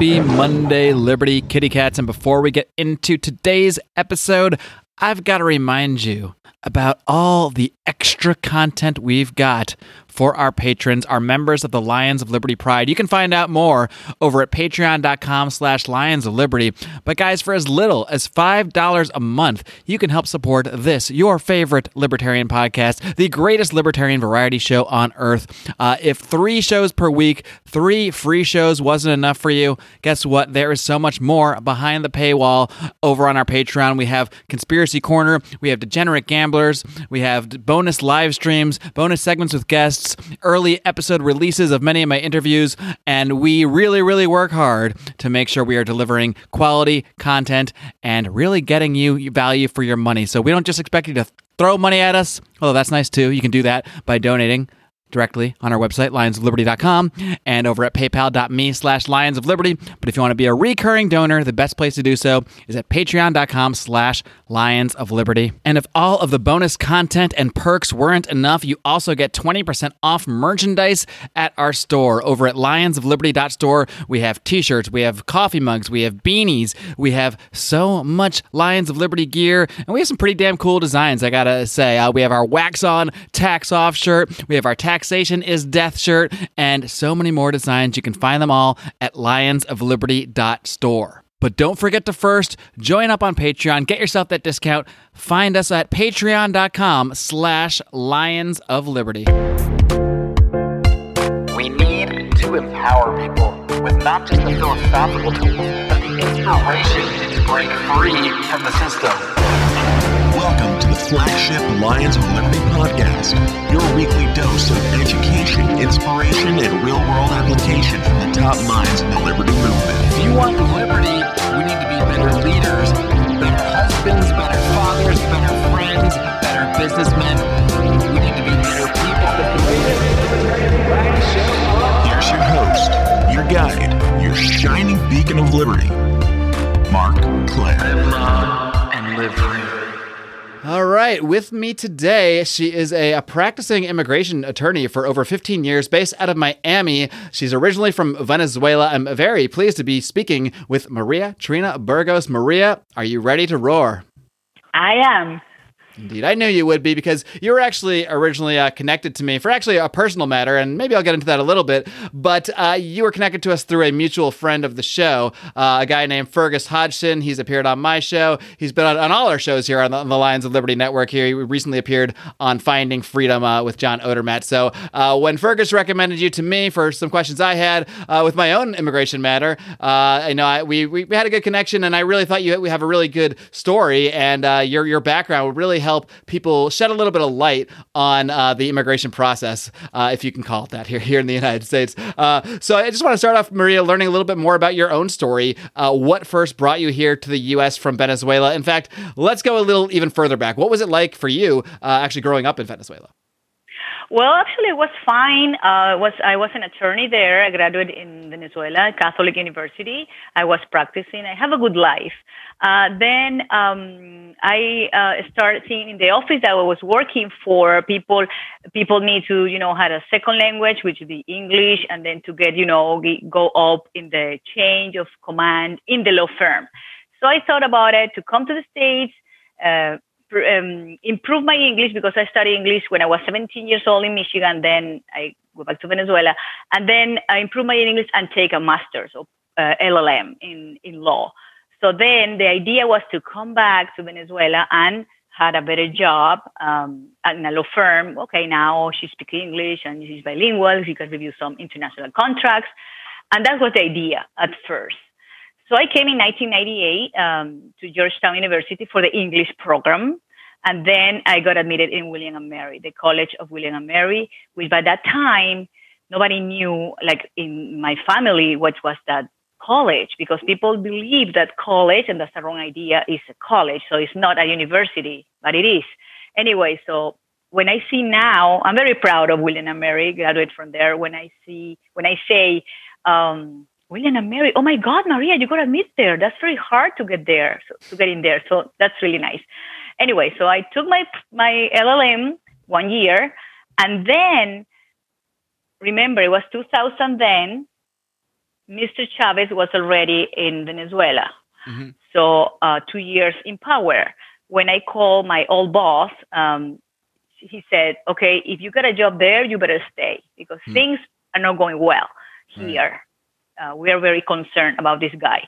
Happy Monday, Liberty Kitty Cats. And before we get into today's episode, I've got to remind you about all the extra content we've got for our patrons, our members of the Lions of Liberty Pride. You can find out more over at patreon.com slash Lions of Liberty. But guys, for as little as $5 a month, you can help support this, your favorite libertarian podcast, the greatest libertarian variety show on earth. Uh, if three shows per week, three free shows wasn't enough for you, guess what? There is so much more behind the paywall over on our Patreon. We have Conspiracy Corner, we have Degenerate Gamblers, we have bonus live streams, bonus segments with guests, early episode releases of many of my interviews, and we really, really work hard to make sure we are delivering quality content and really getting you value for your money. So we don't just expect you to throw money at us, although that's nice too. You can do that by donating directly on our website, lionsofliberty.com, and over at paypal.me slash lions of liberty. But if you want to be a recurring donor, the best place to do so is at patreon.com slash lions of liberty. And if all of the bonus content and perks weren't enough, you also get 20% off merchandise at our store over at lionsofliberty.store. We have t-shirts, we have coffee mugs, we have beanies, we have so much Lions of Liberty gear, and we have some pretty damn cool designs, I gotta say. Uh, we have our wax on, tax off shirt, we have our taxation is death shirt, and so many more designs. You can find them all at lionsofliberty.store. But don't forget to first join up on Patreon, get yourself that discount. Find us at patreon.com slash lions of liberty. We need to empower people with not just the philosophical tools, but the inspiration to break free from the system. Welcome to the flagship Lions of Liberty podcast, your weekly dose of education, inspiration, and real world application from the top minds in the liberty movement. If you want liberty, we need to be better leaders, better husbands, better fathers, better friends, better businessmen. We need to be better people. Here's your host, your guide, your shining beacon of liberty, Marc Clair. Live long and live free. All right, with me today, she is a, a, practicing immigration attorney for over 15 years, based out of Miami. She's originally from Venezuela. I'm very pleased to be speaking with Maria Trina Burgos. Maria, are you ready to roar? I am. Indeed, I knew you would be because you were actually originally uh, connected to me for actually a personal matter, and maybe I'll get into that a little bit. But uh, you were connected to us through a mutual friend of the show, uh, a guy named Fergus Hodgson. He's appeared on my show. He's been on, on all our shows here on the, on the, Lions of Liberty Network. Here, he recently appeared on Finding Freedom uh, with John Odermatt. So uh, when Fergus recommended you to me for some questions I had uh, with my own immigration matter, I know I, we, we had a good connection, and I really thought you we have a really good story, and your your background would really help people shed a little bit of light on uh, the immigration process, uh, if you can call it that here here in the United States. Uh, so I just want to start off, Maria, learning a little bit more about your own story. Uh, what first brought you here to the U.S. from Venezuela? In fact, let's go a little even further back. What was it like for you uh, actually growing up in Venezuela? Well, actually, it was fine. Uh, was I was an attorney there. I graduated in Venezuela, Catholic University. I was practicing. I have a good life. Uh, then um, I uh, started seeing in the office that I was working for people. People need to, you know, had a second language, which is the English, and then to get, you know, go up in the change of command in the law firm. So I thought about it to come to the states. Uh, um, improve my English because I studied English when I was 17 years old in Michigan. Then I go back to Venezuela, and then I improve my English and take a master's of uh, LLM in in law. So then the idea was to come back to Venezuela and had a better job um, in a law firm. Okay, now she speaks English and she's bilingual. She can review some international contracts, and that was the idea at first. So I came in 1998 um, to Georgetown University for the English program. And then I got admitted in William and Mary, the College of William and Mary, which by that time, nobody knew, like in my family, what was that college, because people believe that college, and that's the wrong idea, is a college. So it's not a university, but it is. Anyway, so when I see now, I'm very proud of William and Mary, graduate from there. When I see, when I say, um, William and Mary, oh my God, Maria, you got to meet there. That's very hard to get there, so, to get in there. So that's really nice. Anyway, so I took my my LLM one year, and then remember it was 2000 then. Mr. Chavez was already in Venezuela. Mm-hmm. So uh, two years in power. When I called my old boss, um, he said, "Okay, if you got a job there, you better stay because mm. things are not going well here. Right. Uh, we are very concerned about this guy."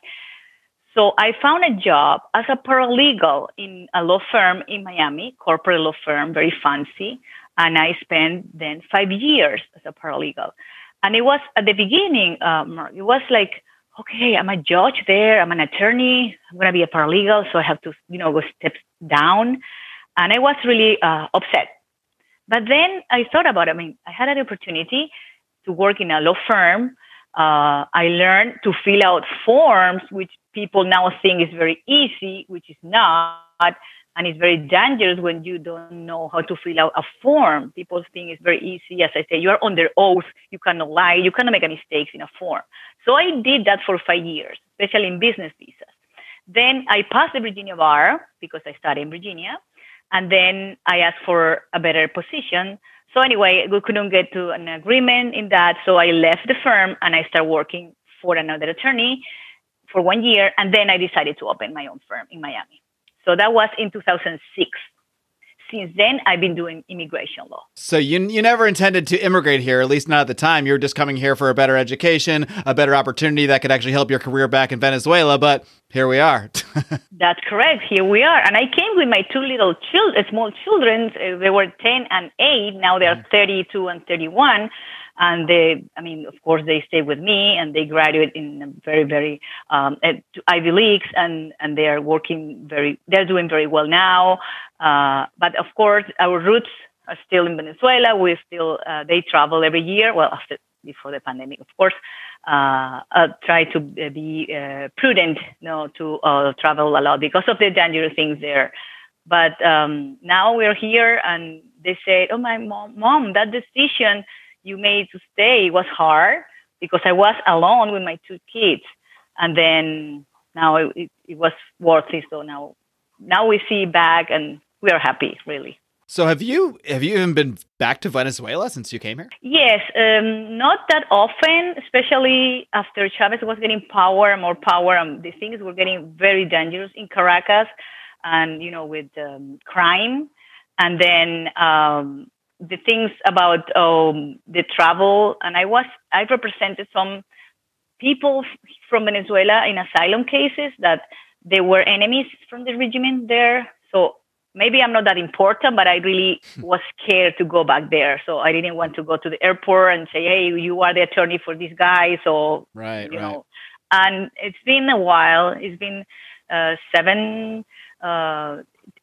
So I found a job as a paralegal in a law firm in Miami, corporate law firm, very fancy, and I spent then five years as a paralegal. And it was at the beginning, um, it was like okay, I'm a judge there, I'm an attorney, I'm going to be a paralegal, so I have to, you know, go steps down. And I was really uh, upset. But then I thought about it. I mean, I had an opportunity to work in a law firm. Uh, I learned to fill out forms, which people now think is very easy, which is not. And it's very dangerous when you don't know how to fill out a form. People think it's very easy. As I say, you are under oath. You cannot lie. You cannot make mistakes in a form. So I did that for five years, especially in business visas. Then I passed the Virginia bar because I studied in Virginia. And then I asked for a better position. So anyway, we couldn't get to an agreement in that. So I left the firm and I started working for another attorney for one year. And then I decided to open my own firm in Miami. So that was in 2006 since then, I've been doing immigration law. So you you never intended to immigrate here, at least not at the time. You were just coming here for a better education, a better opportunity that could actually help your career back in Venezuela. But here we are. That's correct. Here we are, and I came with my two little children, small children. They were ten and eight. Now they are mm. thirty-two and thirty-one and they i mean of course they stay with me and they graduate in very very um, ivy leagues and and they are working very they're doing very well now. Uh, but of course our roots are still in venezuela. We still uh, they travel every year. Well after before the pandemic of course. Uh, uh try to be uh, prudent you know, to uh, travel a lot because of the dangerous things there. But um, now we're here and they say oh my mom mom that decision you made to stay was hard because I was alone with my two kids, and then now it, it, was worth it. So now, now we see back, and we are happy, really. So have you have you even been back to Venezuela since you came here? Yes, um, not that often, especially after Chavez was getting power, more power, and the things were getting very dangerous in Caracas, and you know with um, crime, and then um, the things about um, the travel, and I was I represented some people from Venezuela in asylum cases that they were enemies from the regime there. So maybe I'm not that important, but I really was scared to go back there. So I didn't want to go to the airport and say, "Hey, you are the attorney for this guy." So right, you right. know, and it's been a while. It's been uh, seven, uh,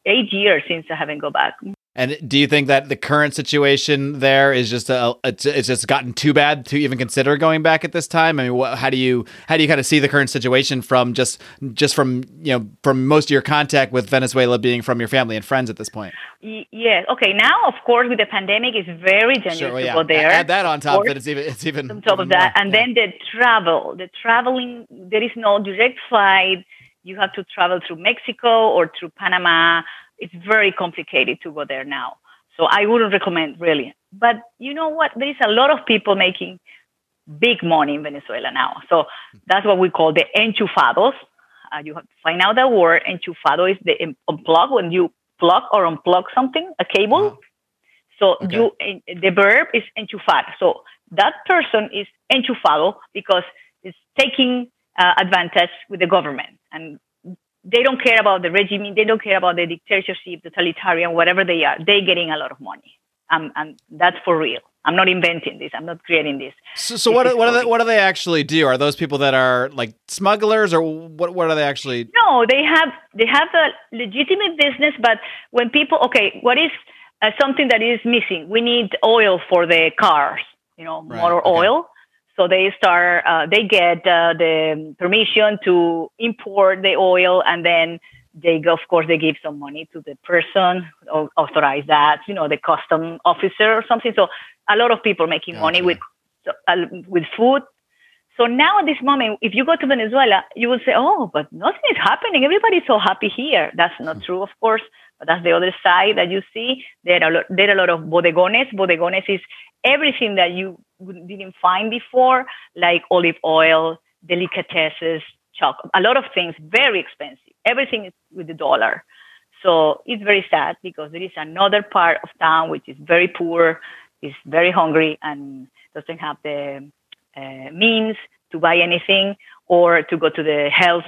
eight years since I haven't go back. And do you think that the current situation there is just a, it's, it's just gotten too bad to even consider going back at this time? I mean, what, how do you how do you kind of see the current situation from just just from you know from most of your contact with Venezuela being from your family and friends at this point? Y- yes. Okay. Now, of course, with the pandemic, it's very dangerous sure, well, yeah. to go there. Add that on top of it. It's even it's even on top of that, more. and yeah. then the travel, the traveling. There is no direct flight. You have to travel through Mexico or through Panama it's very complicated to go there now. So I wouldn't recommend really. But you know what? There is a lot of people making big money in Venezuela now. So that's what we call the enchufados. Uh, you have to find out the word. Enchufado is the unplug when you plug or unplug something, a cable. Uh-huh. So okay. you the verb is enchufar. So that person is enchufado because it's taking uh, advantage with the government and they don't care about the regime, they don't care about the dictatorship, totalitarian, whatever they are. They're getting a lot of money. Um, and that's for real. I'm not inventing this. I'm not creating this. So, so what, what, do they, what do they actually do? Are those people that are like smugglers, or what? What are they actually? No, they have they have a legitimate business. But when people, okay, what is uh, something that is missing? We need oil for the cars. You know, right. motor okay. oil. So they start, uh, they get uh, the permission to import the oil, and then they, of course, they give some money to the person or authorize that, you know, the custom officer or something. So a lot of people making money with uh, with food. So now at this moment, if you go to Venezuela, you will say, "Oh, but nothing is happening. Everybody's so happy here." That's not hmm. true, of course. But that's the other side that you see. There are, there are a lot of bodegones. Bodegones is everything that you didn't find before, like olive oil, delicatesses, chocolate, a lot of things, very expensive. Everything is with the dollar. So it's very sad because there is another part of town which is very poor, is very hungry, and doesn't have the uh, means to buy anything or to go to the health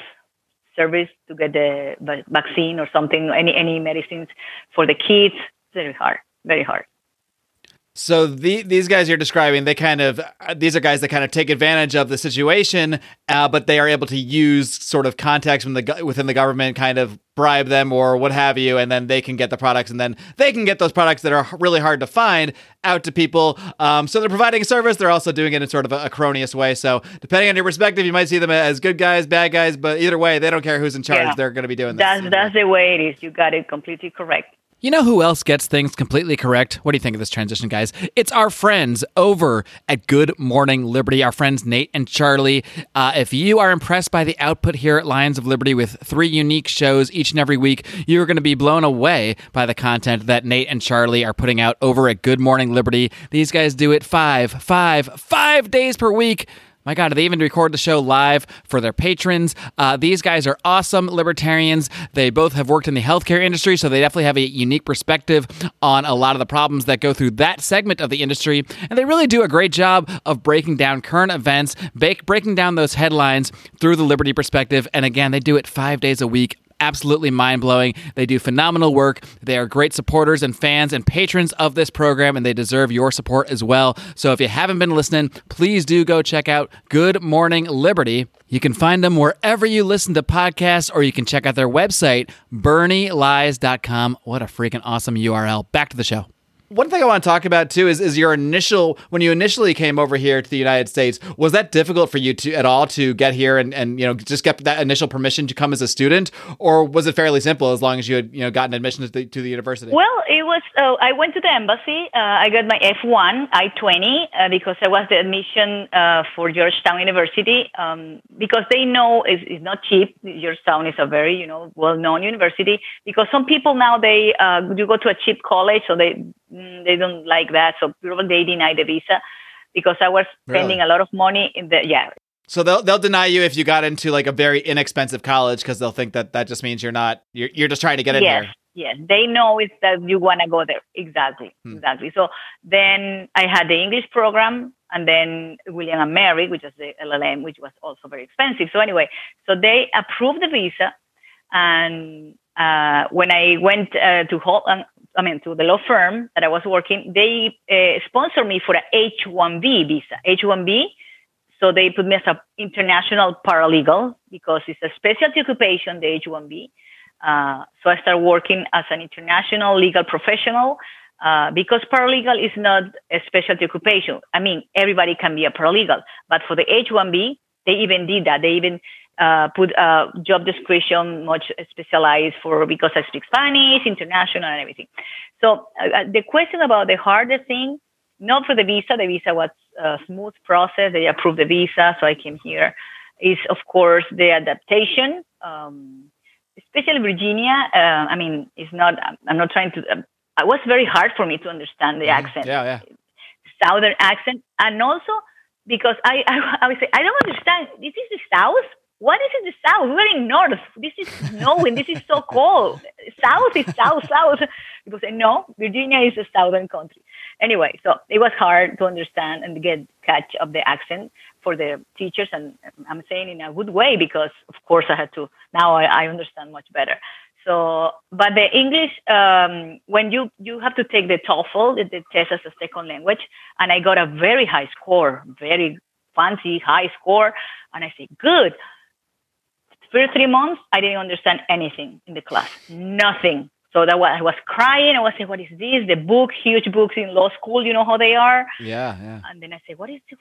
service to get the vaccine or something, any any medicines for the kids. Very hard, very hard. So the, these guys you're describing, they kind of these are guys that kind of take advantage of the situation, uh, but they are able to use sort of contacts from the within the government, kind of bribe them or what have you, and then they can get the products, and then they can get those products that are really hard to find out to people. Um, so they're providing a service. They're also doing it in sort of a, a way. So depending on your perspective, you might see them as good guys, bad guys, but either way, they don't care who's in charge. Yeah. They're going to be doing this. That's that's the way it is. You got it completely correct. You know who else gets things completely correct? What do you think of this transition, guys? It's our friends over at Good Morning Liberty, our friends Nate and Charlie. Uh, if you are impressed by the output here at Lions of Liberty with three unique shows each and every week, you're going to be blown away by the content that Nate and Charlie are putting out over at Good Morning Liberty. These guys do it five, five, five days per week my God, they even record the show live for their patrons. Uh, these guys are awesome libertarians. They both have worked in the healthcare industry, so they definitely have a unique perspective on a lot of the problems that go through that segment of the industry. And they really do a great job of breaking down current events, breaking down those headlines through the Liberty perspective. And again, they do it five days a week absolutely mind blowing. They do phenomenal work. They are great supporters and fans and patrons of this program, and they deserve your support as well. So if you haven't been listening, please do go check out Good Morning Liberty. You can find them wherever you listen to podcasts, or you can check out their website, bernielies.com. What a freaking awesome URL. Back to the show one thing I want to talk about too is is your initial when you initially came over here to the United States. Was that difficult for you to at all to get here and and you know just get that initial permission to come as a student, or was it fairly simple as long as you had you know gotten admission to the, to the university? Well, it was. Uh, I went to the embassy. Uh, I got my F one I twenty uh, because I was the admission uh, for Georgetown University um, because they know it's, it's, not cheap. Georgetown is a very you know well known university because some people now they uh, you go to a cheap college so they mm, they don't like that. So probably they deny the visa because I was spending really? a lot of money in the yeah. So they'll they'll deny you if you got into like a very inexpensive college because they'll think that that just means you're not you're you're just trying to get in yes. there. Yes, they know it's that you want to go there. Exactly, hmm. exactly. So then I had the English program, and then William and Mary, which is the LLM, which was also very expensive. So anyway, so they approved the visa, and uh, when I went uh, to Holland, I mean, to the law firm that I was working, they uh, sponsored me for a H-1B visa. H-1B, so they put me as an international paralegal because it's a specialty occupation, the H-1B. Uh, so I started working as an international legal professional uh, because paralegal is not a specialty occupation. I mean, everybody can be a paralegal, but for the H-1B, they even did that. They even uh, put a job description much specialized for because I speak Spanish, international, and everything. So uh, uh, the question about the hardest thing, not for the visa, the visa was a smooth process. They approved the visa, so I came here. Is of course the adaptation, um, especially Virginia. Uh, I mean, it's not. I'm not trying to. Uh, it was very hard for me to understand the mm-hmm. accent. Yeah, yeah. Southern accent, and also because I, I, I would say I don't understand. This is the South what is in the south? We're in north. This is snowing. this is so cold. South is south, south. People say, no, Virginia is a southern country. Anyway, so it was hard to understand and get catch of the accent for the teachers. And I'm saying in a good way because, of course, I had to, now I, I understand much better. So, but the English, um, when you, you have to take the TOEFL, the, the test as a second language, and I got a very high score, very fancy high score. And I say, good first three months, I didn't understand anything in the class, nothing. So that was, I was crying. I was saying, "What is this? The book, huge books in law school. You know how they are." Yeah, yeah. And then I said, "What is? This?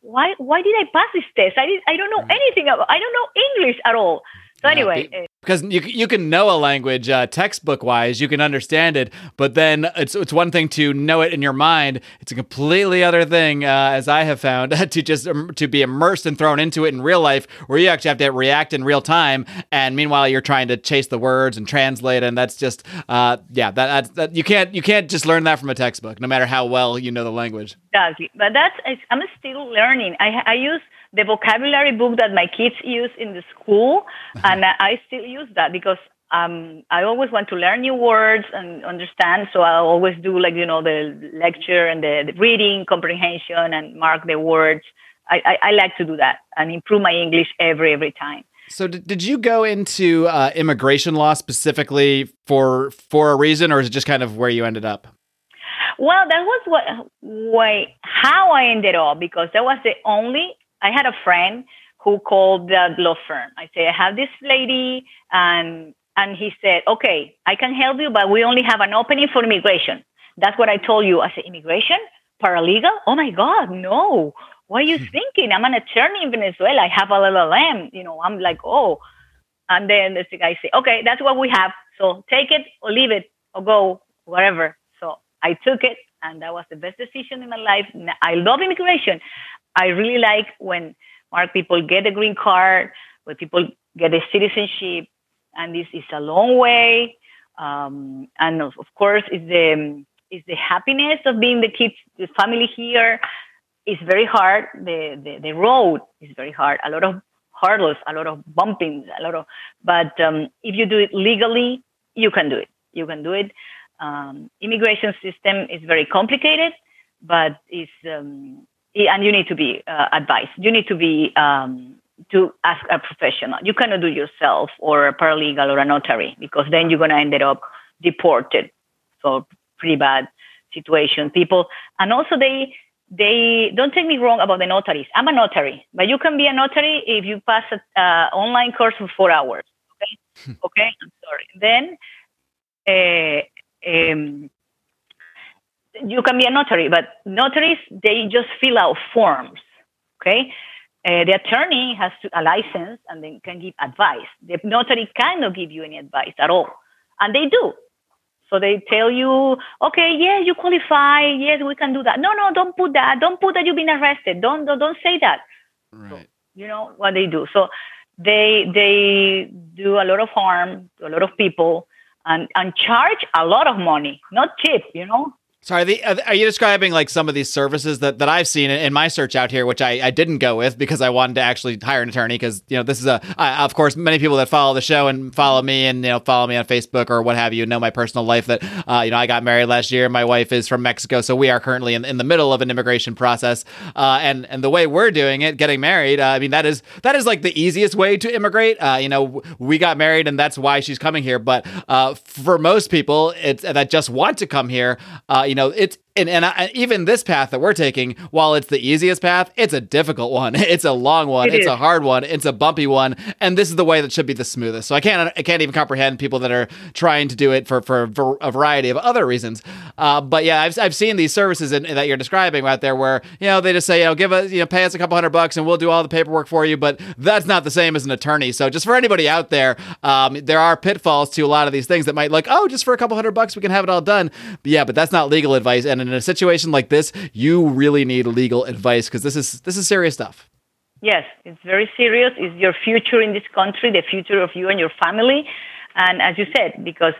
Why? Why did I pass this test? I did. I don't know anything. About, I don't know English at all." So anyway, yeah, because you you can know a language uh, textbook wise, you can understand it, but then it's it's one thing to know it in your mind. It's a completely other thing, uh, as I have found, to just um, to be immersed and thrown into it in real life, where you actually have to react in real time, and meanwhile you're trying to chase the words and translate, and that's just uh, yeah, that, that you can't you can't just learn that from a textbook, no matter how well you know the language. Exactly, but that's I'm still learning. I I use the vocabulary book that my kids use in the school, and I still use that because um, I always want to learn new words and understand. So I always do like you know the lecture and the, the reading comprehension and mark the words. I, I, I, like to do that and improve my English every every time. So did, did you go into uh, immigration law specifically for for a reason, or is it just kind of where you ended up? Well, that was what way how I ended up because that was the only I had a friend who called the law firm. I say I have this lady and and he said, okay, I can help you, but we only have an opening for immigration. That's what I told you. I said, immigration? Paralegal? Oh my God, no. What are you hmm. thinking? I'm an attorney in Venezuela. I have a LLM. You know, I'm like, oh. And then the guy say, okay, that's what we have. So take it or leave it or go, whatever. So I took it, and that was the best decision in my life. I love immigration. I really like when Mark people get a green card, when people get a citizenship and this is a long way. Um, and of, of course, is the is the happiness of being the kids, the family here. It's very hard. The, the the road is very hard. A lot of hurdles, a lot of bumpings, a lot of. But um, if you do it legally, you can do it. You can do it. Um, immigration system is very complicated, but it's um, and you need to be uh, advised. You need to be um, to ask a professional. You cannot do yourself or a paralegal or a notary because then you're going to end up deported. So pretty bad situation. People, and also they, they don't take me wrong about the notaries. I'm a notary, but you can be a notary if you pass an uh, online course for four hours. Okay, okay. I'm sorry. Then, uh, um, you can be a notary, but notaries they just fill out forms. Okay, uh, the attorney has to, a license and then can give advice. The notary cannot give you any advice at all, and they do. So they tell you, okay, yeah, you qualify. Yes, we can do that. No, no, don't put that. Don't put that you've been arrested. Don't don't, don't say that. Right. So, you know what they do. So they they do a lot of harm to a lot of people and and charge a lot of money, not cheap. You know, Sorry, the, are you describing like some of these services that, that I've seen in my search out here, which I, I didn't go with because I wanted to actually hire an attorney because you know this is a I, of course many people that follow the show and follow me and you know follow me on Facebook or what have you know my personal life that uh, you know I got married last year. And my wife is from Mexico, so we are currently in, in the middle of an immigration process. Uh, and and the way we're doing it, getting married, uh, I mean that is that is like the easiest way to immigrate. Uh, you know, we got married and that's why she's coming here. But uh, for most people, it's that just want to come here. You know, it's and, and I, even this path that we're taking, while it's the easiest path, it's a difficult one. It's a long one. It it's is. a hard one. It's a bumpy one. And this is the way that should be the smoothest. So I can't I can't even comprehend people that are trying to do it for for a variety of other reasons. Uh, but yeah, I've, I've seen these services in, that you're describing out there where you know they just say you know give us you know pay us a couple hundred bucks and we'll do all the paperwork for you. But that's not the same as an attorney. So just for anybody out there, um, there are pitfalls to a lot of these things that might like oh just for a couple hundred bucks we can have it all done. But yeah, but that's not legal advice. And in a situation like this, you really need legal advice because this is this is serious stuff. Yes, it's very serious. It's your future in this country, the future of you and your family. And as you said, because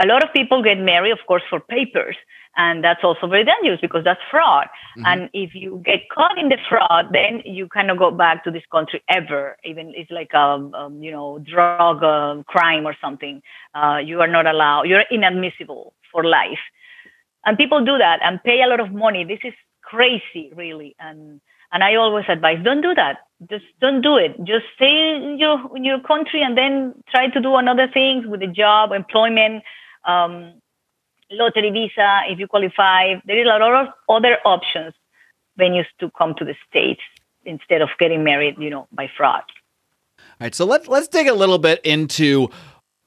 a lot of people get married, of course, for papers. And that's also very dangerous because that's fraud. Mm-hmm. And if you get caught in the fraud, then you cannot go back to this country ever. Even it's like a, um, you know drug uh, crime or something. Uh, you are not allowed. You're inadmissible for life. And people do that and pay a lot of money. This is crazy, really. And and I always advise, don't do that. Just don't do it. Just stay in your in your country and then try to do another things with a job, employment, um, lottery visa if you qualify. There is a lot of other options when you to come to the states instead of getting married, you know, by fraud. All right, so let's let's dig a little bit into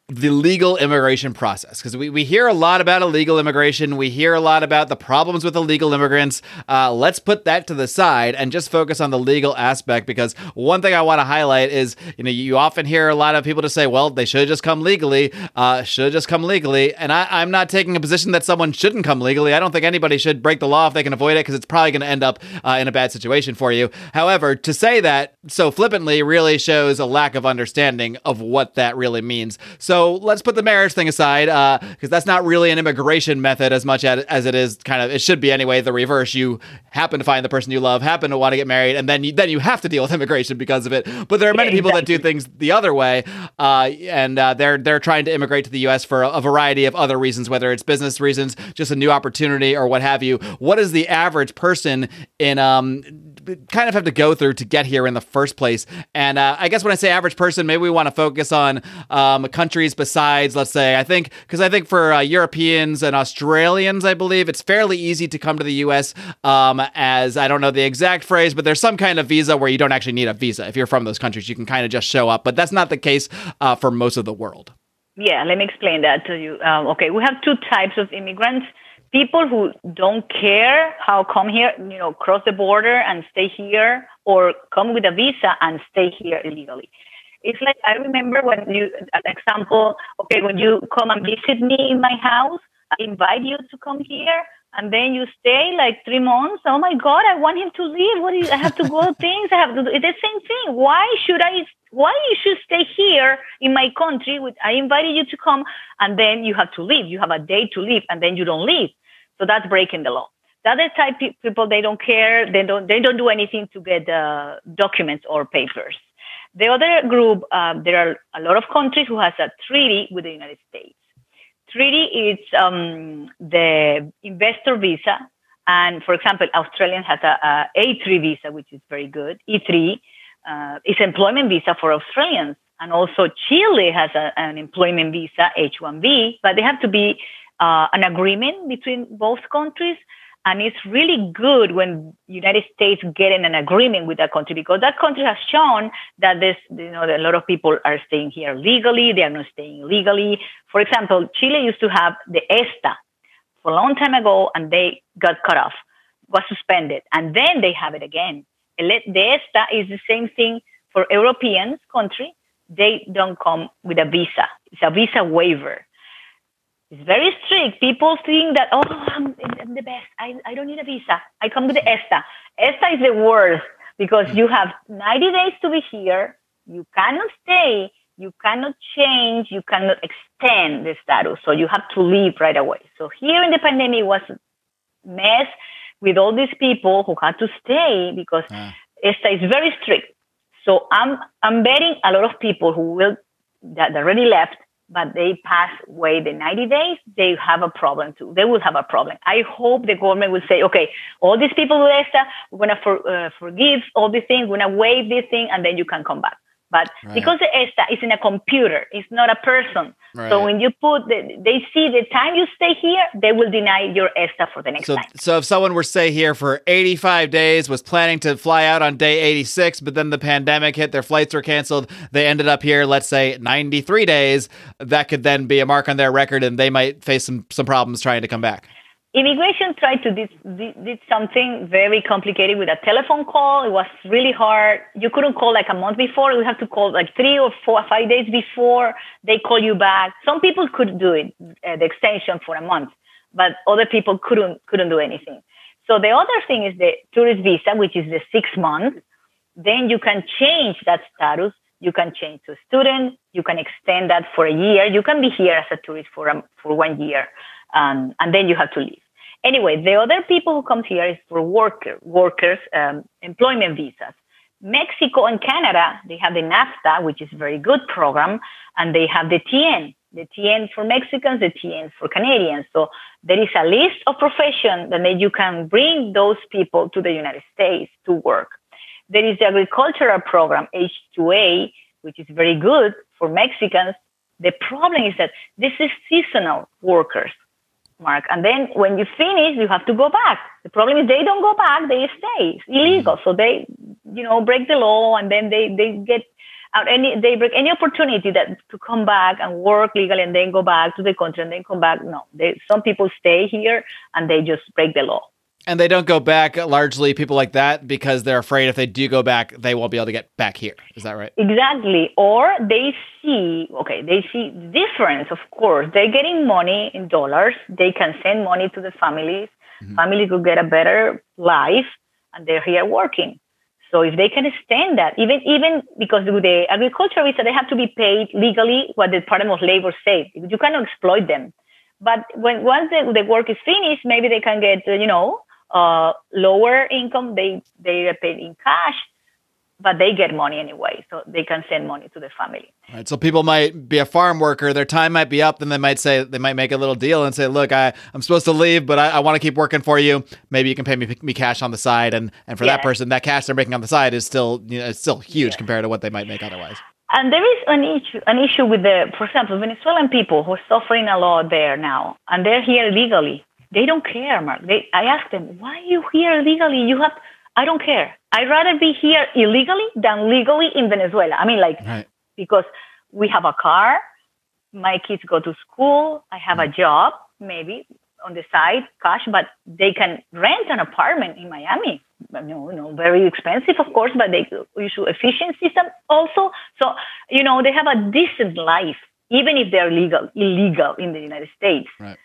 the legal immigration process because we, we hear a lot about illegal immigration. We hear a lot about the problems with illegal immigrants. Uh, let's put that to the side and just focus on the legal aspect because one thing i want to highlight is you know you often hear a lot of people to say well they should just come legally uh, should just come legally and I, am not taking a position that someone shouldn't come legally. I don't think anybody should break the law if they can avoid it because it's probably going to end up uh, in a bad situation for you. However to say that so flippantly really shows a lack of understanding of what that really means. So so let's put the marriage thing aside because that's not really an immigration method as much as, as it is kind of it should be anyway. The reverse, you happen to find the person you love, happen to want to get married, and then you, then you have to deal with immigration because of it. But there are many people that do things the other way, uh, and uh, they're they're trying to immigrate to the U.S. for a, a variety of other reasons, whether it's business reasons, just a new opportunity, or what have you. What is the average person in um kind of have to go through to get here in the first place? And uh, I guess when I say average person, maybe we want to focus on um, countries besides, let's say, I think because I think for uh, Europeans and Australians, I believe it's fairly easy to come to the U.S. Um, as I don't know the exact phrase, but there's some kind of visa where you don't actually need a visa if you're from those countries. You can kind of just show up, but that's not the case uh, for most of the world. Yeah, let me explain that to you. Um, okay, we have two types of immigrants. People who don't care how come here, you know, cross the border and stay here, or come with a visa and stay here illegally. It's like I remember when you, an example. Okay, when you come and visit me in my house, I invite you to come here, and then you stay like three months. Oh my God, I want him to leave. What you, I have to go things. I have to do it's the same thing. Why should I? Why you should stay here in my country? With I invited you to come, and then you have to leave. You have a day to leave, and then you don't leave. So that's breaking the law. The other type people, they don't care. They don't. They don't do anything to get uh, documents or papers. The other group, um, there are a lot of countries who has a treaty with the United States. Treaty is um, the investor visa, and for example, Australian has a a A3 visa, which is very good. E3 uh, is employment visa for Australians, and also Chile has a, an employment visa H1B, but they have to be uh, an agreement between both countries and it's really good when United States get in an agreement with that country because that country has shown that this, you know, a lot of people are staying here legally. They are not staying illegally. For example, Chile used to have the ESTA for a long time ago, and they got cut off, was suspended, and then they have it again. The ESTA is the same thing for Europeans country. They don't come with a visa. It's a visa waiver. It's very strict. People think that, oh, I'm, I'm the best. I, I don't need a visa. I come with the ESTA. ESTA is the worst because you have 90 days to be here. You cannot stay. You cannot change. You cannot extend the status. So you have to leave right away. So here in the pandemic was mess with all these people who had to stay because uh. ESTA is very strict. So I'm, I'm betting a lot of people who will, that already left but they pass away the 90 days, they have a problem too. They will have a problem. I hope the government will say, okay, all these people with ESTA, we're going to for, uh, forgive all these things, we're going to waive this thing, and then you can come back. But right. because the ESTA is in a computer, it's not a person. Right. So when you put, the, they see the time you stay here, they will deny your ESTA for the next so, time. So if someone were stay here for 85 days, was planning to fly out on day 86, but then the pandemic hit, their flights were canceled, they ended up here, let's say 93 days, that could then be a mark on their record, and they might face some some problems trying to come back immigration tried to did, did, did, something very complicated with a telephone call. It was really hard. You couldn't call like a month before. You have to call like three or four, or five days before they call you back. Some people could do it, uh, the extension for a month, but other people couldn't couldn't do anything. So the other thing is the tourist visa, which is the six months. Then you can change that status. You can change to student. You can extend that for a year. You can be here as a tourist for a, for one year, um, and then you have to leave. Anyway, the other people who come here is for worker, workers, um, employment visas. Mexico and Canada, they have the NAFTA, which is a very good program, and they have the TN, the TN for Mexicans, the TN for Canadians. So there is a list of professions that you can bring those people to the United States to work. There is the agricultural program, H2A, which is very good for Mexicans. The problem is that this is seasonal workers. Mark. And then when you finish, you have to go back. The problem is they don't go back; they stay. It's illegal. Mm-hmm. So they, you know, break the law, and then they they get out any they break any opportunity that to come back and work legally, and then go back to the country and then come back. No, they some people stay here and they just break the law and they don't go back largely people like that because they're afraid if they do go back they won't be able to get back here. Is that right? Exactly. Or they see okay they see difference of course. They're getting money in dollars. They can send money to the families. Mm-hmm. families will get a better life and they're here working. So if they can extend that, even even because with the agriculture visa, they have to be paid legally what the Department of Labor says. You cannot exploit them. But when once the, the work is finished, maybe they can get you know uh, lower income. They they are paid in cash, but they get money anyway, so they can send money to the family. Right. So people might be a farm worker, their time might be up, then they might say they might make a little deal and say, "Look, I I'm supposed to leave, but I, I want to keep working for you. Maybe you can pay me me cash on the side." And and for that person, that cash they're making on the side is still you know it's still huge compared to what they might make otherwise. And there is an issue, an issue with the, for example, Venezuelan people who are suffering a lot there now, and they're here legally. They don't care, Mark. They, I ask them, why are you here legally? You have, I don't care. I'd rather be here illegally than legally in Venezuela. I mean, like, Right. because we have a car, my kids go to school, I have a mm. job, maybe on the side, cash, but they can rent an apartment in Miami. No, no, very expensive, of course, but they issue efficient system also. So, you know, they have a decent life, even if they're legal, illegal in the United States. Right.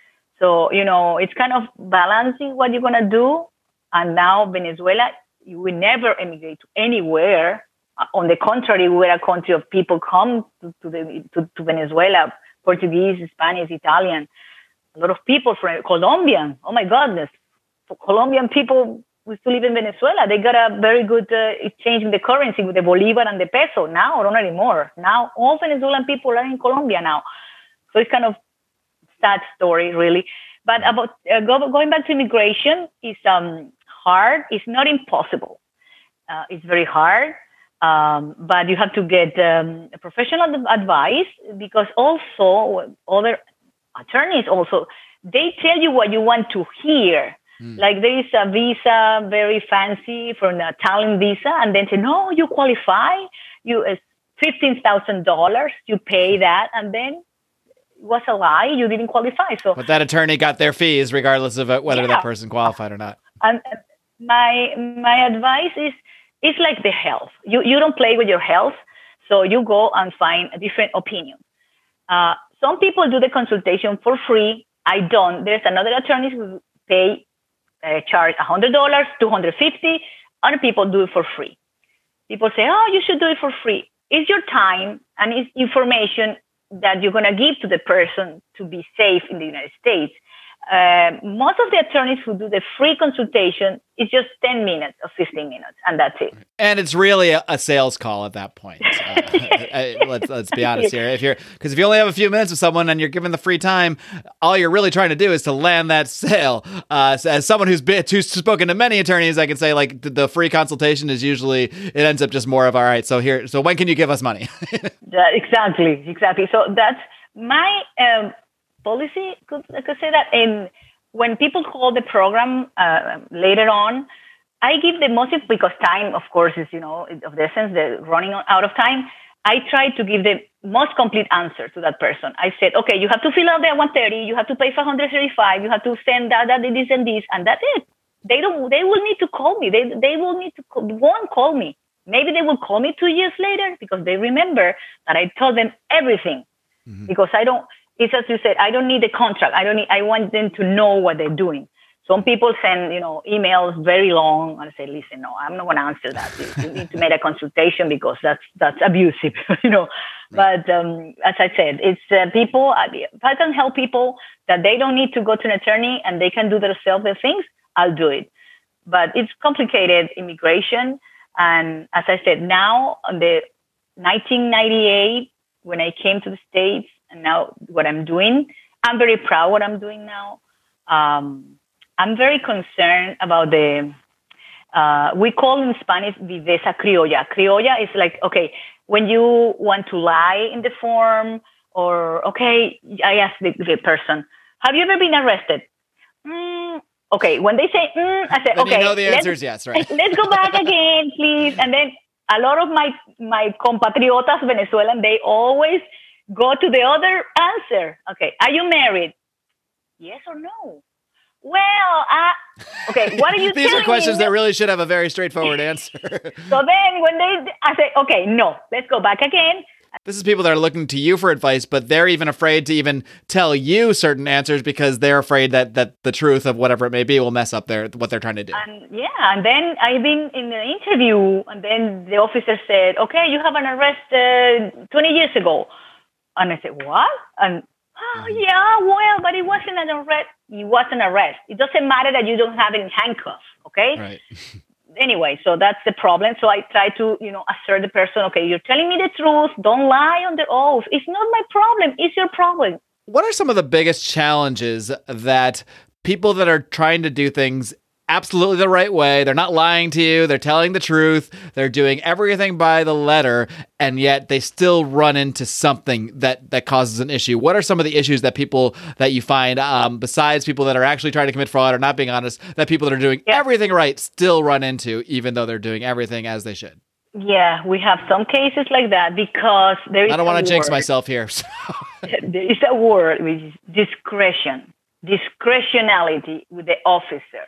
So, you know, it's kind of balancing what you're going to do. And now Venezuela, you will never emigrate to anywhere. Uh, On the contrary, we're a country of people come to, to, the, to, to Venezuela, Portuguese, Spanish, Italian, a lot of people from Colombian. Oh my goodness. For Colombian people who to live in Venezuela, they got a very good uh, exchange in the currency with the Bolivar and the peso. Now, not anymore. Now, all Venezuelan people are in Colombia now. So it's kind of sad story, really. But about uh, go, going back to immigration is um, hard. It's not impossible. Uh, it's very hard, um, but you have to get um, professional advice because also other attorneys also they tell you what you want to hear. Like there is a visa very fancy for a talent visa, and then say no, you qualify. You uh, fifteen thousand dollars. You pay that, and then was a lie. You didn't qualify. So But that attorney got their fees regardless of whether Yeah. that person qualified or not. and uh, my my advice is it's like the health. You you don't play with your health, so you go and find a different opinion. Uh, some people do the consultation for free. I don't. There's another attorney who pay uh, charge hundred dollars, two hundred fifty. Other people do it for free. People say, "Oh, you should do it for free." It's your time and it's information that you're gonna give to the person to be safe in the United States uh, most of the attorneys who do the free consultation is just 10 minutes or 15 minutes and that's it And it's really a, a sales call at that point. Uh, I- let's let's be honest here. If you're because if you only have a few minutes with someone and you're given the free time, all you're really trying to do is to land that sale. Uh, so as someone who's been who's spoken to many attorneys, I can say like the, the free consultation is usually it ends up just more of all right. So here, so when can you give us money? That- exactly exactly so that's my um, policy could, I could say that and when people call the program uh, later on i give the most because time of course is you know of the essence the running out of time i try to give the most complete answer to that person. I said okay you have to fill out the 130 you have to pay 535 you have to send that that this and this and that's it. They don't they will need to call me. They they will need to call, won't call me. Maybe they will call me two years later because they remember that i told them everything. Because i don't it's as you said i don't need a contract. I don't need i want them to know what they're doing. Some people send you know emails very long and I say listen no i'm not going to answer that. You, need to make a consultation because that's that's abusive you know. But um, as i said it's uh, people if i can help people that they don't need to go to an attorney and they can do themselves the things i'll do it. But it's complicated immigration. And as i said now on the 1998 when i came to the states and now what i'm doing. I'm very proud what i'm doing now. Um, i'm very concerned about the uh, we call in spanish viveza criolla. Criolla is like okay when you want to lie in the form or okay i ask the, the person have you ever been arrested? Mm, okay when they say mm, i say then okay you know the answer is yes, right? let's go back again, please. And then a lot of my my compatriotas Venezuelan, they always go to the other answer. Okay, are you married? Yes or no? Well, uh, okay. What are you? These are questions me? that really should have a very straightforward answer. So then when they, I say, okay, no, let's go back again. This is people that are looking to you for advice, but they're even afraid to even tell you certain answers because they're afraid that that the truth of whatever it may be will mess up their what they're trying to do. And yeah, and then I've been in the interview, and then the officer said, "Okay, you have an arrest uh, 20 years ago," and I said, "What?" And oh mm-hmm. yeah, well, but it wasn't an arrest. It wasn't an arrest. It doesn't matter that you don't have any handcuffs, okay? Right. anyway, so that's the problem. So I try to, you know, assert the person, okay, you're telling me the truth. Don't lie on the oath. It's not my problem. It's your problem. What are some of the biggest challenges that people that are trying to do things absolutely the right way, they're not lying to you, they're telling the truth, they're doing everything by the letter, and yet they still run into something that that causes an issue. What are some of the issues that people that you find um, besides people that are actually trying to commit fraud or not being honest, that people that are doing Yeah. everything right still run into, even though they're doing everything as they should? Yeah, we have some cases like that because there is I don't want to jinx myself here. so- there is a word which is discretion, discretionality with the officer.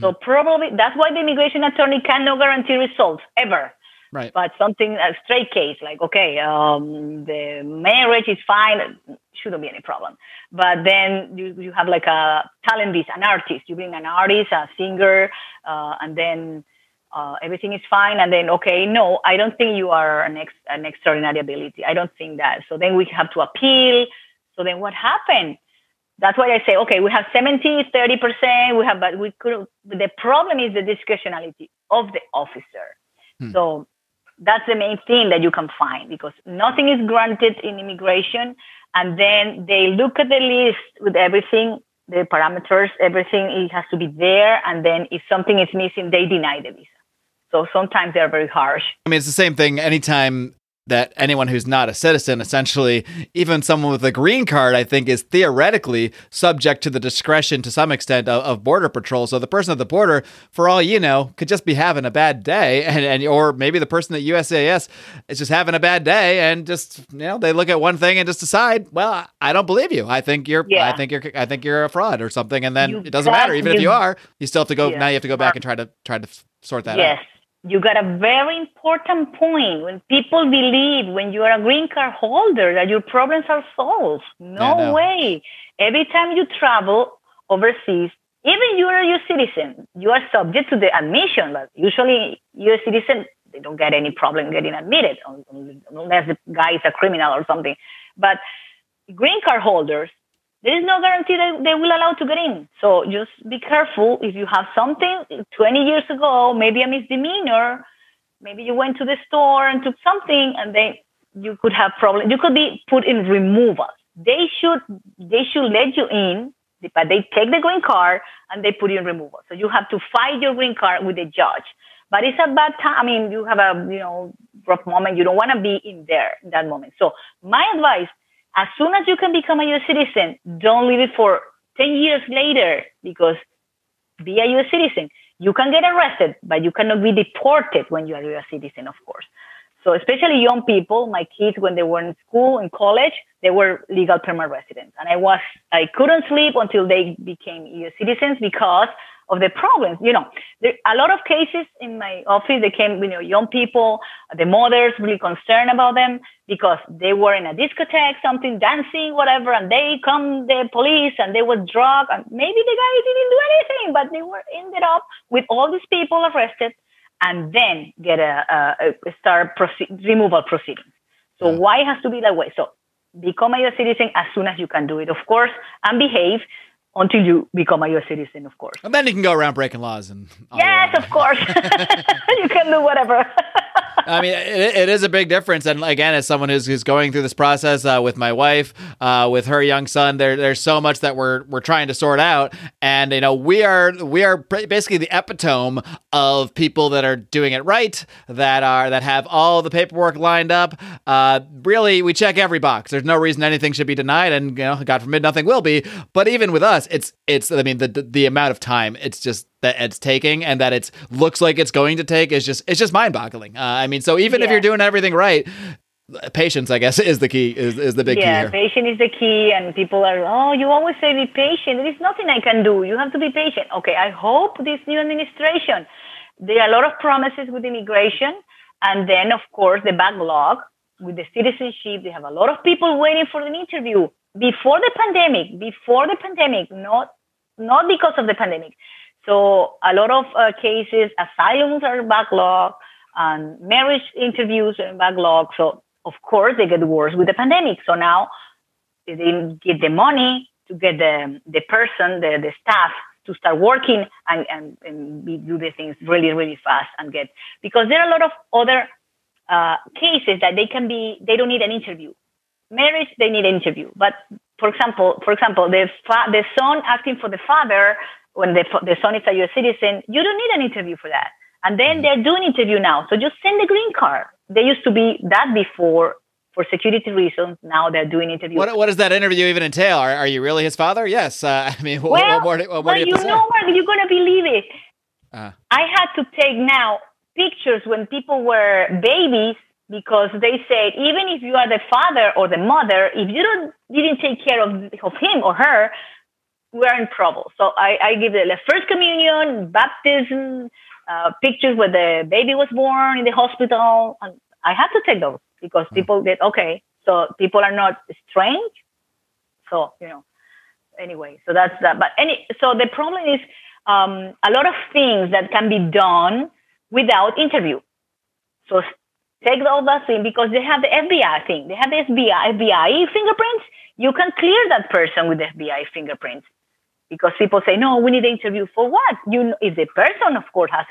So probably that's why the immigration attorney cannot guarantee results ever. right. But something a straight case like okay, um, the marriage is fine, shouldn't be any problem. But then you you have like a talent visa, an artist. You bring an artist, a singer, uh, and then uh, everything is fine. And then okay, no, I don't think you are an ex- an extraordinary ability. I don't think that. So then we have to appeal. So then what happened? That's why I say, okay, we have 70, 30%, we have, but we could, the problem is the discretionality of the officer. Hmm. So that's the main thing that you can find because nothing is granted in immigration. And then they look at the list with everything, the parameters, everything, it has to be there. And then if something is missing, they deny the visa. So sometimes they're very harsh. I mean, it's the same thing anytime that anyone who's not a citizen, essentially, even someone with a green card, I think, is theoretically subject to the discretion to some extent of, of Border Patrol. So the person at the border, for all you know, could just be having a bad day. And, and or maybe the person at USCIS is just having a bad day and just, you know, they look at one thing and just decide, well, I- don't believe you. I think you're Yeah. I think you're I think you're a fraud or something. And then You it doesn't got- matter. Even if you- you are, you still have to go Yeah. now you have to go back and try to try to sort that yes. out. You got a very important point. When people believe when you are a green card holder that your problems are solved. No Yeah, no. way. Every time you travel overseas, even you are a U.S. citizen, you are subject to the admission. But usually, U.S. citizen they don't get any problem getting admitted un- un- unless the guy is a criminal or something. But green card holders, there is no guarantee that they will allow to get in. So just be careful. If you have something 20 years ago, maybe a misdemeanor, maybe you went to the store and took something, and then you could have problem. You could be put in removal. They should they should let you in, but they take the green card and they put you in removal. So you have to fight your green card with the judge. But it's a bad time. I mean, you have a you know rough moment. You don't want to be in there in that moment. So my advice: as soon as you can become a U.S. citizen, don't leave it for 10 years later because be a U.S. citizen. You can get arrested, but you cannot be deported when you are a U.S. citizen, of course. So especially young people, my kids when they were in school in college, they were legal permanent residents, and I was I couldn't sleep until they became U.S. citizens because of the problems. You know, there a lot of cases in my office. They came, you know, young people, the mothers really concerned about them because they were in a discotheque, something dancing, whatever, and they come the police and they were drugged, and maybe the guy didn't do anything, but they were ended up with all these people arrested, and then get a, a, a start proce- removal proceedings. So why it has to be that way? So become a citizen as soon as you can do it, of course, and behave until you become a U.S. citizen, of course. And then you can go around breaking laws and Yes, of course. you can do whatever. I mean, it, it is a big difference. And again, as someone who's, who's going through this process uh, with my wife, uh, with her young son, there, there's so much that we're we're trying to sort out. And you know, we are we are basically the epitome of people that are doing it right, that are that have all the paperwork lined up. Uh, really, we check every box. There's no reason anything should be denied, and you know, God forbid, nothing will be. But even with us, it's it's. I mean, the the, the amount of time it's just that it's taking and that it looks like it's going to take is just it's just mind-boggling. Uh, I mean, so even if you're doing everything right, patience, I guess, is the key. Is, is the big yeah, key here. patient is the key, and people are, oh, you always say be patient. There is nothing I can do. You have to be patient. Okay, I hope this new administration, there are a lot of promises with immigration, and then, of course, the backlog with the citizenship. They have a lot of people waiting for an interview before the pandemic. Before the pandemic, not not because of the pandemic. So a lot of uh, cases, asylums are backlogged, and marriage interviews are backlogged. So of course they get worse with the pandemic. So now they didn't get the money to get the the person, the the staff to start working and, and, and do the things really, really fast and get, because there are a lot of other uh, cases that they can be, they don't need an interview. Marriage, they need an interview. But for example, for example, the, fa- the son acting for the father, when the, the son is a U.S. citizen, you don't need an interview for that. And then they're doing interview now. So just send the green card. They used to be that before for security reasons. Now they're doing interviews. What, what does that interview even entail? Are, are you really his father? Yes. Uh, I mean, well, what, more, what do you, you know, Marc, you're going to believe it. Uh, I had to take now pictures when people were babies because they said even if you are the father or the mother, if you don't didn't take care of, of him or her, we're in trouble. So I, I give the first communion, baptism, uh, pictures where the baby was born in the hospital, and I have to take those because people get okay. So people are not strange. So you know, anyway, so that's that. But any so the problem is um, a lot of things that can be done without interview. So take all that thing because they have the FBI thing. They have the FBI FBI fingerprints. You can clear that person with the FBI fingerprints because people say no, we need an interview for what? You know, if the person, of course, has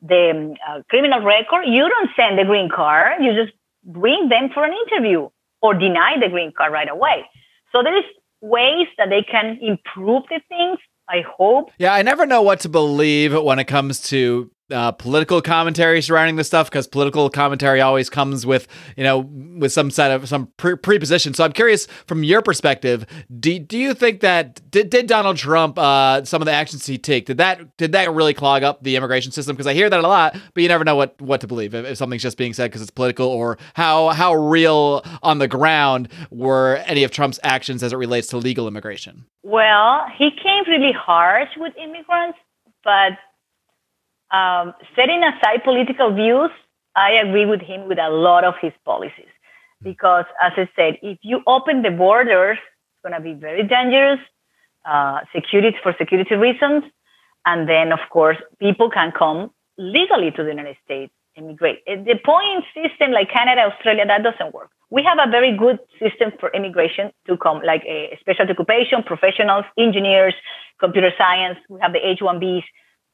the um, uh, criminal record, you don't send the green card. You just bring them for an interview or deny the green card right away. So there is ways that they can improve the things. I hope. Yeah, I never know what to believe when it comes to uh, political commentary surrounding this stuff because political commentary always comes with you know with some set of some pre- preposition. So I'm curious from your perspective, do, do you think that did, did Donald Trump uh, some of the actions he took did that did that really clog up the immigration system? Because I hear that a lot, but you never know what what to believe if, if something's just being said because it's political or how how real on the ground were any of Trump's actions as it relates to legal immigration. Well, he came really harsh with immigrants, but um, setting aside political views, I agree with him with a lot of his policies. Because, as I said, if you open the borders, it's going to be very dangerous, uh, security for security reasons. And then, of course, people can come legally to the United States, immigrate. The point system like Canada, Australia, that doesn't work. We have a very good system for immigration to come, like a special occupation, professionals, engineers, computer science. We have the H-1Bs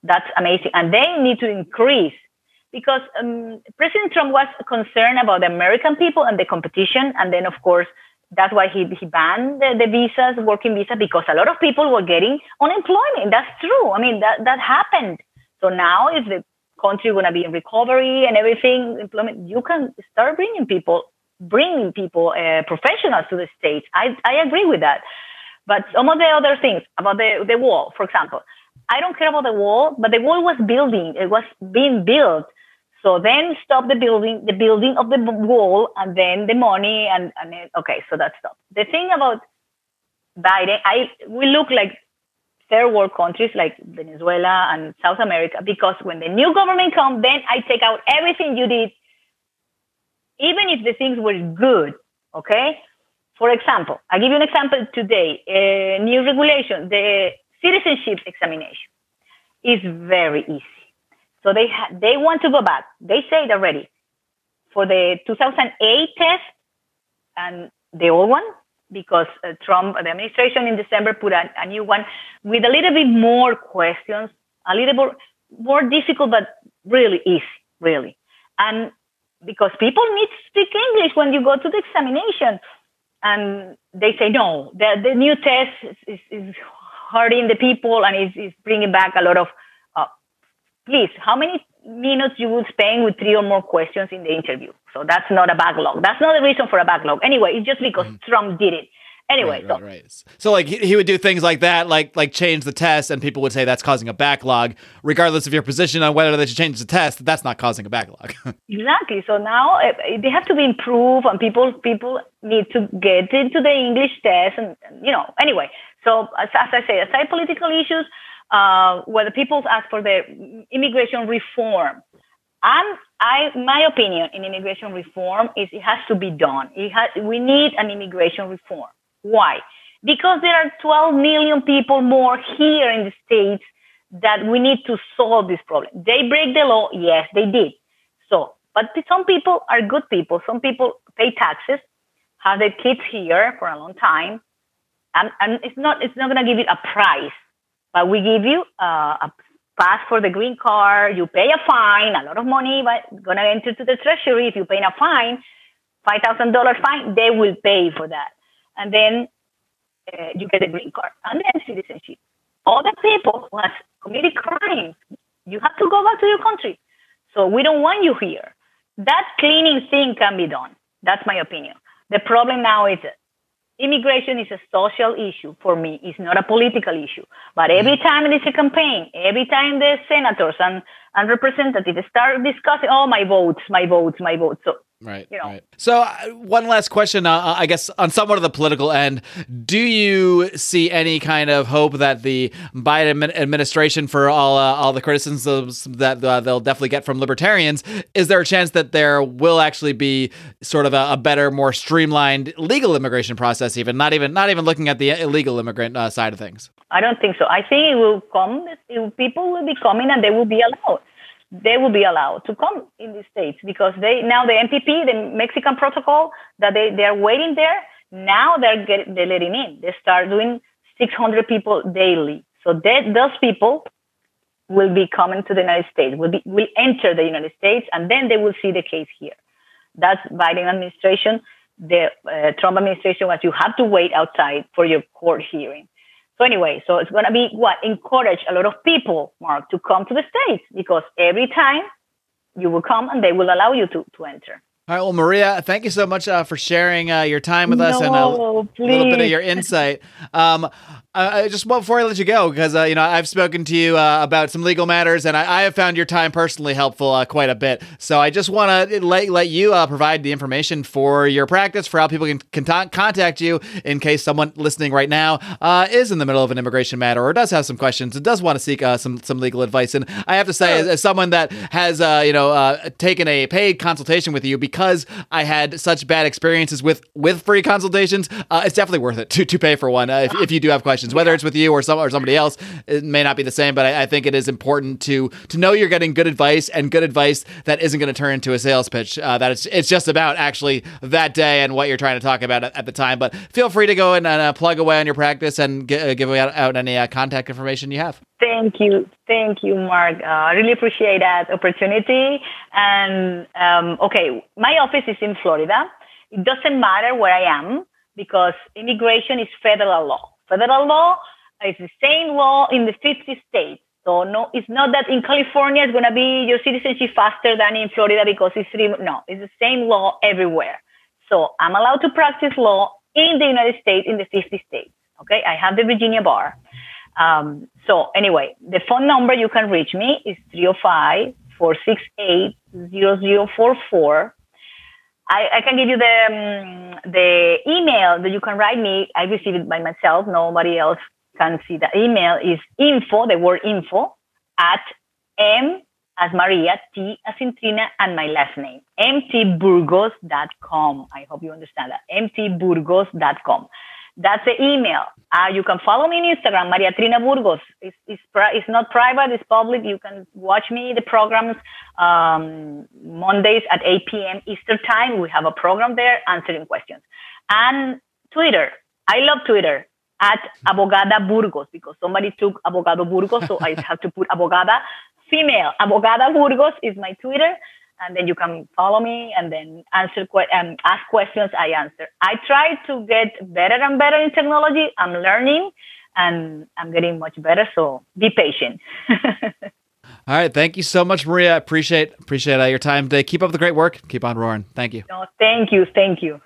that's amazing. And they need to increase because um, President Trump was concerned about the American people and the competition. And then, of course, that's why he, he banned the, the visas, working visa, because a lot of people were getting unemployment. That's true. I mean, that, that happened. So now if the country going to be in recovery and everything, employment, you can start bringing people, bringing people, uh, professionals to the States. I, I agree with that. But some of the other things about the, the wall, for example, I don't care about the wall, but the wall was building. It was being built. So then stop the building, the building of the wall, and then the money, and, and then, okay, so that stopped. The thing about Biden, I we look like third world countries like Venezuela and South America because when the new government comes, then I take out everything you did, even if the things were good. Okay, for example, I give you an example today. A new regulation, the citizenship examination is very easy. So they ha- they want to go back. They say it already for the 2008 test and the old one because uh, Trump, the administration in December put a, a, new one with a little bit more questions, a little more, more difficult, but really easy, really. And because people need to speak English when you go to the examination. And they say, no, the, the new test is, is hurting the people and is, is bringing back a lot of uh, please how many minutes you would spend with three or more questions in the interview? So that's not a backlog. That's not the reason for a backlog. Anyway it's just because mm. trump did it. Anyway right, so. right, right. so like he, he would do things like that like like change the test and people would say that's causing a backlog. Regardless of your position on whether they should change the test that's not causing a backlog. Exactly. So now uh, they have to be improved and people people need to get into the english test and you know anyway so as, as I say, aside political issues, uh, where the people ask for the immigration reform, I'm I, my opinion in immigration reform is it has to be done. Has, we need an immigration reform. Why? Because there are 12 million people more here in the States that we need to solve this problem. They break the law. Yes, they did. So, but some people are good people. Some people pay taxes, have their kids here for a long time. And, it's not, it's not going to give you a price, but we give you uh, a pass for the green card, you pay a fine, a lot of money, but gonna enter to the treasury. If you pay a fine, five thousand dollar fine, they will pay for that, and then uh, you get a green card and then citizenship. All the people who has committed crimes, you have to go back to your country. So we don't want you here. That cleaning thing can be done. That's my opinion. The problem now is immigration is a social issue for me. It's not a political issue. But every mm-hmm. time there is a campaign, every time the senators and, and representatives start discussing, oh, my votes, my votes, my votes. So Right. You know. Right. So, uh, one last question, uh, uh, I guess, on somewhat of the political end. Do you see any kind of hope that the Biden administration, for all uh, all the criticisms that uh, they'll definitely get from libertarians, is there a chance that there will actually be sort of a, a better, more streamlined legal immigration process? Even not even not even looking at the illegal immigrant uh, side of things. I don't think so. I think it will come. People will be coming, and they will be allowed they will be allowed to come in the states because they now the MPP, the Mexican protocol that they they are waiting there. Now they're getting they're letting in. They start doing 600 people daily. So they, those people will be coming to the United States, will be will enter the United States, and then they will see the case here. That's Biden administration. The uh, Trump administration was you have to wait outside for your court hearing. So anyway, so it's going to be what encourage a lot of people, Marc, to come to the States because every time you will come and they will allow you to, to enter. All right. Well, Maria, thank you so much uh, for sharing uh, your time with us no, and a little bit of your insight. Um, I just before I let you go, because uh, you know I've spoken to you uh, about some legal matters, and I, I, have found your time personally helpful uh, quite a bit. So I just want to let let you uh, provide the information for your practice, for how people can, can contact you in case someone listening right now uh, is in the middle of an immigration matter or does have some questions and does want to seek uh, some some legal advice. And I have to say, as, as someone that has you know taken a paid consultation with you because I had such bad experiences with with free consultations, it's definitely worth it to to pay for one if, if you do have questions questions, whether it's with you or some or somebody else. It may not be the same, but I, I think it is important to to know you're getting good advice and good advice that isn't going to turn into a sales pitch. Uh, that it's it's just about actually that day and what you're trying to talk about at, at the time. But feel free to go and uh, plug away on your practice and g- uh, give out, out any uh, contact information you have. Thank you, thank you, Marc. Uh, I really appreciate that opportunity. And um, okay, my office is in Florida. It doesn't matter where I am because immigration is federal law. Federal law is the same law in the 50 states. So no, it's not that in California it's going to be your citizenship faster than in Florida because it's three. No, it's the same law everywhere. So I'm allowed to practice law in the United States in the 50 states. Okay, I have the Virginia bar. Um, so anyway, the phone number you can reach me is 305 468 0044. I, can give you the um, the email that you can write me. I receive it by myself. Nobody else can see the email. Is info the word info at m as Maria T as in Trina and my last name mtburgos.com. I hope you understand that mtburgos.com. That's the email. Uh, you can follow me on Instagram, Maria Trina Burgos. It's, it's, it's not private, it's public. You can watch me, the programs, um, Mondays at 8 p.m. Eastern Time. We have a program there answering questions. And Twitter. I love Twitter at Abogada Burgos because somebody took Abogado Burgos, so I have to put Abogada female. Abogada Burgos is my Twitter and then you can follow me and then answer que- um, ask questions i answer. I try to get better and better in technology. I'm learning and i'm getting much better so be patient. All right thank you so much maria. Appreciate appreciate uh, your time today. Keep up the great work. Keep on roaring. Thank you. No, thank you thank you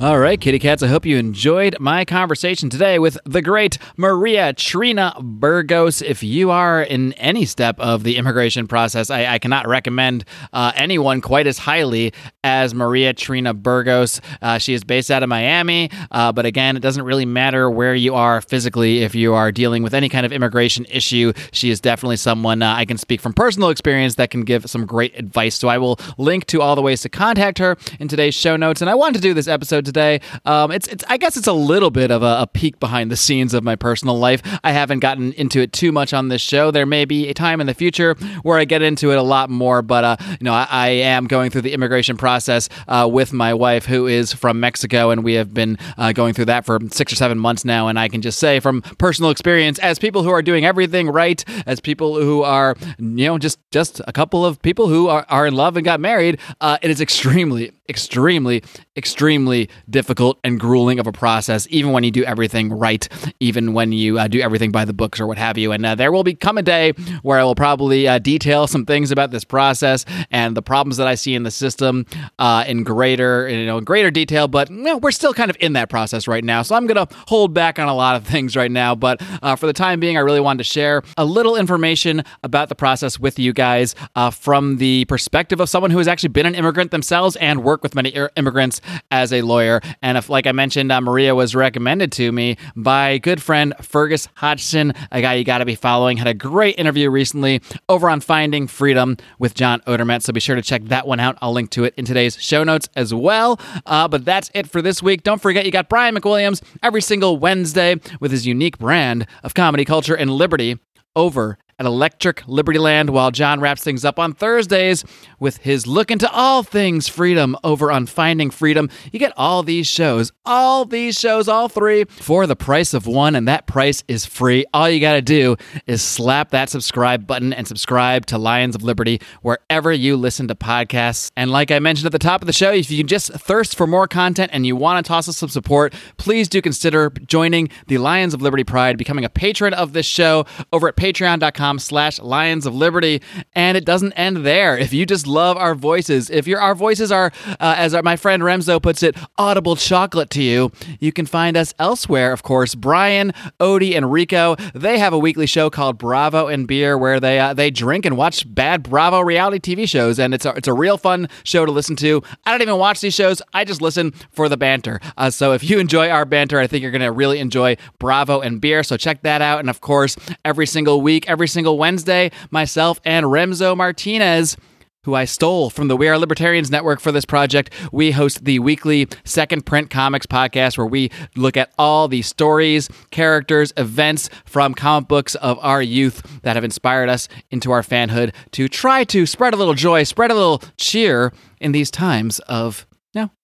All right, kitty cats, I hope you enjoyed my conversation today with the great Maria Trina Burgos. If you are in any step of the immigration process, I, I cannot recommend uh, anyone quite as highly as Maria Trina Burgos. Uh, she is based out of Miami, uh, but again, it doesn't really matter where you are physically if you are dealing with any kind of immigration issue. She is definitely someone uh, I can speak from personal experience that can give some great advice. So I will link to all the ways to contact her in today's show notes. And I wanted to do this episode today. Um, it's, it's, I guess it's a little bit of a, a peek behind the scenes of my personal life. I haven't gotten into it too much on this show. There may be a time in the future where I get into it a lot more, but uh, you know, I, I am going through the immigration process uh, with my wife, who is from Mexico, and we have been uh, going through that for six or seven months now. And I can just say, from personal experience, as people who are doing everything right, as people who are, you know, just just a couple of people who are, are in love and got married, uh, it is extremely, extremely, extremely difficult and grueling of a process, even when you do everything right, even when you uh, do everything by the books or what have you. And uh, there will become a day where I will probably uh, detail some things about this process and the problems that I see in the system uh, in greater, you know, greater detail. But you know, we're still kind of in that process right now, so I'm going to hold back on a lot of things right now. But uh, for the time being, I really wanted to share a little information about the process with you guys uh, from the perspective of someone who has actually been an immigrant themselves and worked with many immigrants as a lawyer. And if, like I mentioned, uh, Maria was recommended to me by good friend Fergus Hodgson, a guy you got to be following. Had a great interview recently over on Finding Freedom with John Odermatt. So be sure to check that one out. I'll link to it in today's show notes as well. Uh, but that's it for this week. Don't forget, you got Brian McWilliams every single Wednesday with his unique brand of comedy, culture, and liberty over at Electric Liberty Land while John wraps things up on Thursdays with his look into all things freedom over on Finding Freedom. You get all these shows, all these shows, all three for the price of one, and that price is free. All you got to do is slap that subscribe button and subscribe to Lions of Liberty wherever you listen to podcasts. And like I mentioned at the top of the show, if you just thirst for more content and you want to toss us some support, please do consider joining the Lions of Liberty Pride, becoming a patron of this show over at patreon.com patreon.com slash lions of liberty. And it doesn't end there. If you just love our voices if your our voices are uh, as our, my friend Remso puts it audible chocolate to you you can find us elsewhere of course. Brian odie and rico they have a weekly show called bravo and beer where they uh, they drink and watch bad bravo reality tv shows. And it's a, it's a real fun show to listen to. I don't even watch these shows. I just listen for the banter. Uh, so if you enjoy our banter i think you're going to really enjoy bravo and beer. So check that out. And of course every single week every single Wednesday, myself and Remso Martinez who I stole from the We Are Libertarians Network for this project. We host the weekly Second Print Comics podcast where we look at all the stories, characters, events from comic books of our youth that have inspired us into our fanhood to try to spread a little joy, spread a little cheer in these times of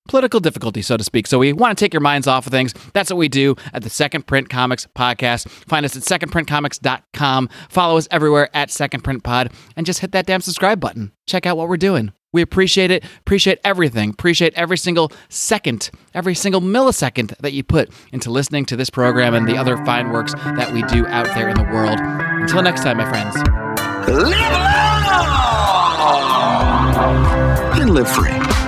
political difficulty, so to speak. So we want to take your minds off of things. That's what we do at the Second Print Comics podcast. Find us at secondprintcomics.com. Follow us everywhere at Second Print Pod and just hit that damn subscribe button. Check out what we're doing. We appreciate it. Appreciate everything. Appreciate every single second, every single millisecond that you put into listening to this program and the other fine works that we do out there in the world. Until next time, my friends. Live long and live free.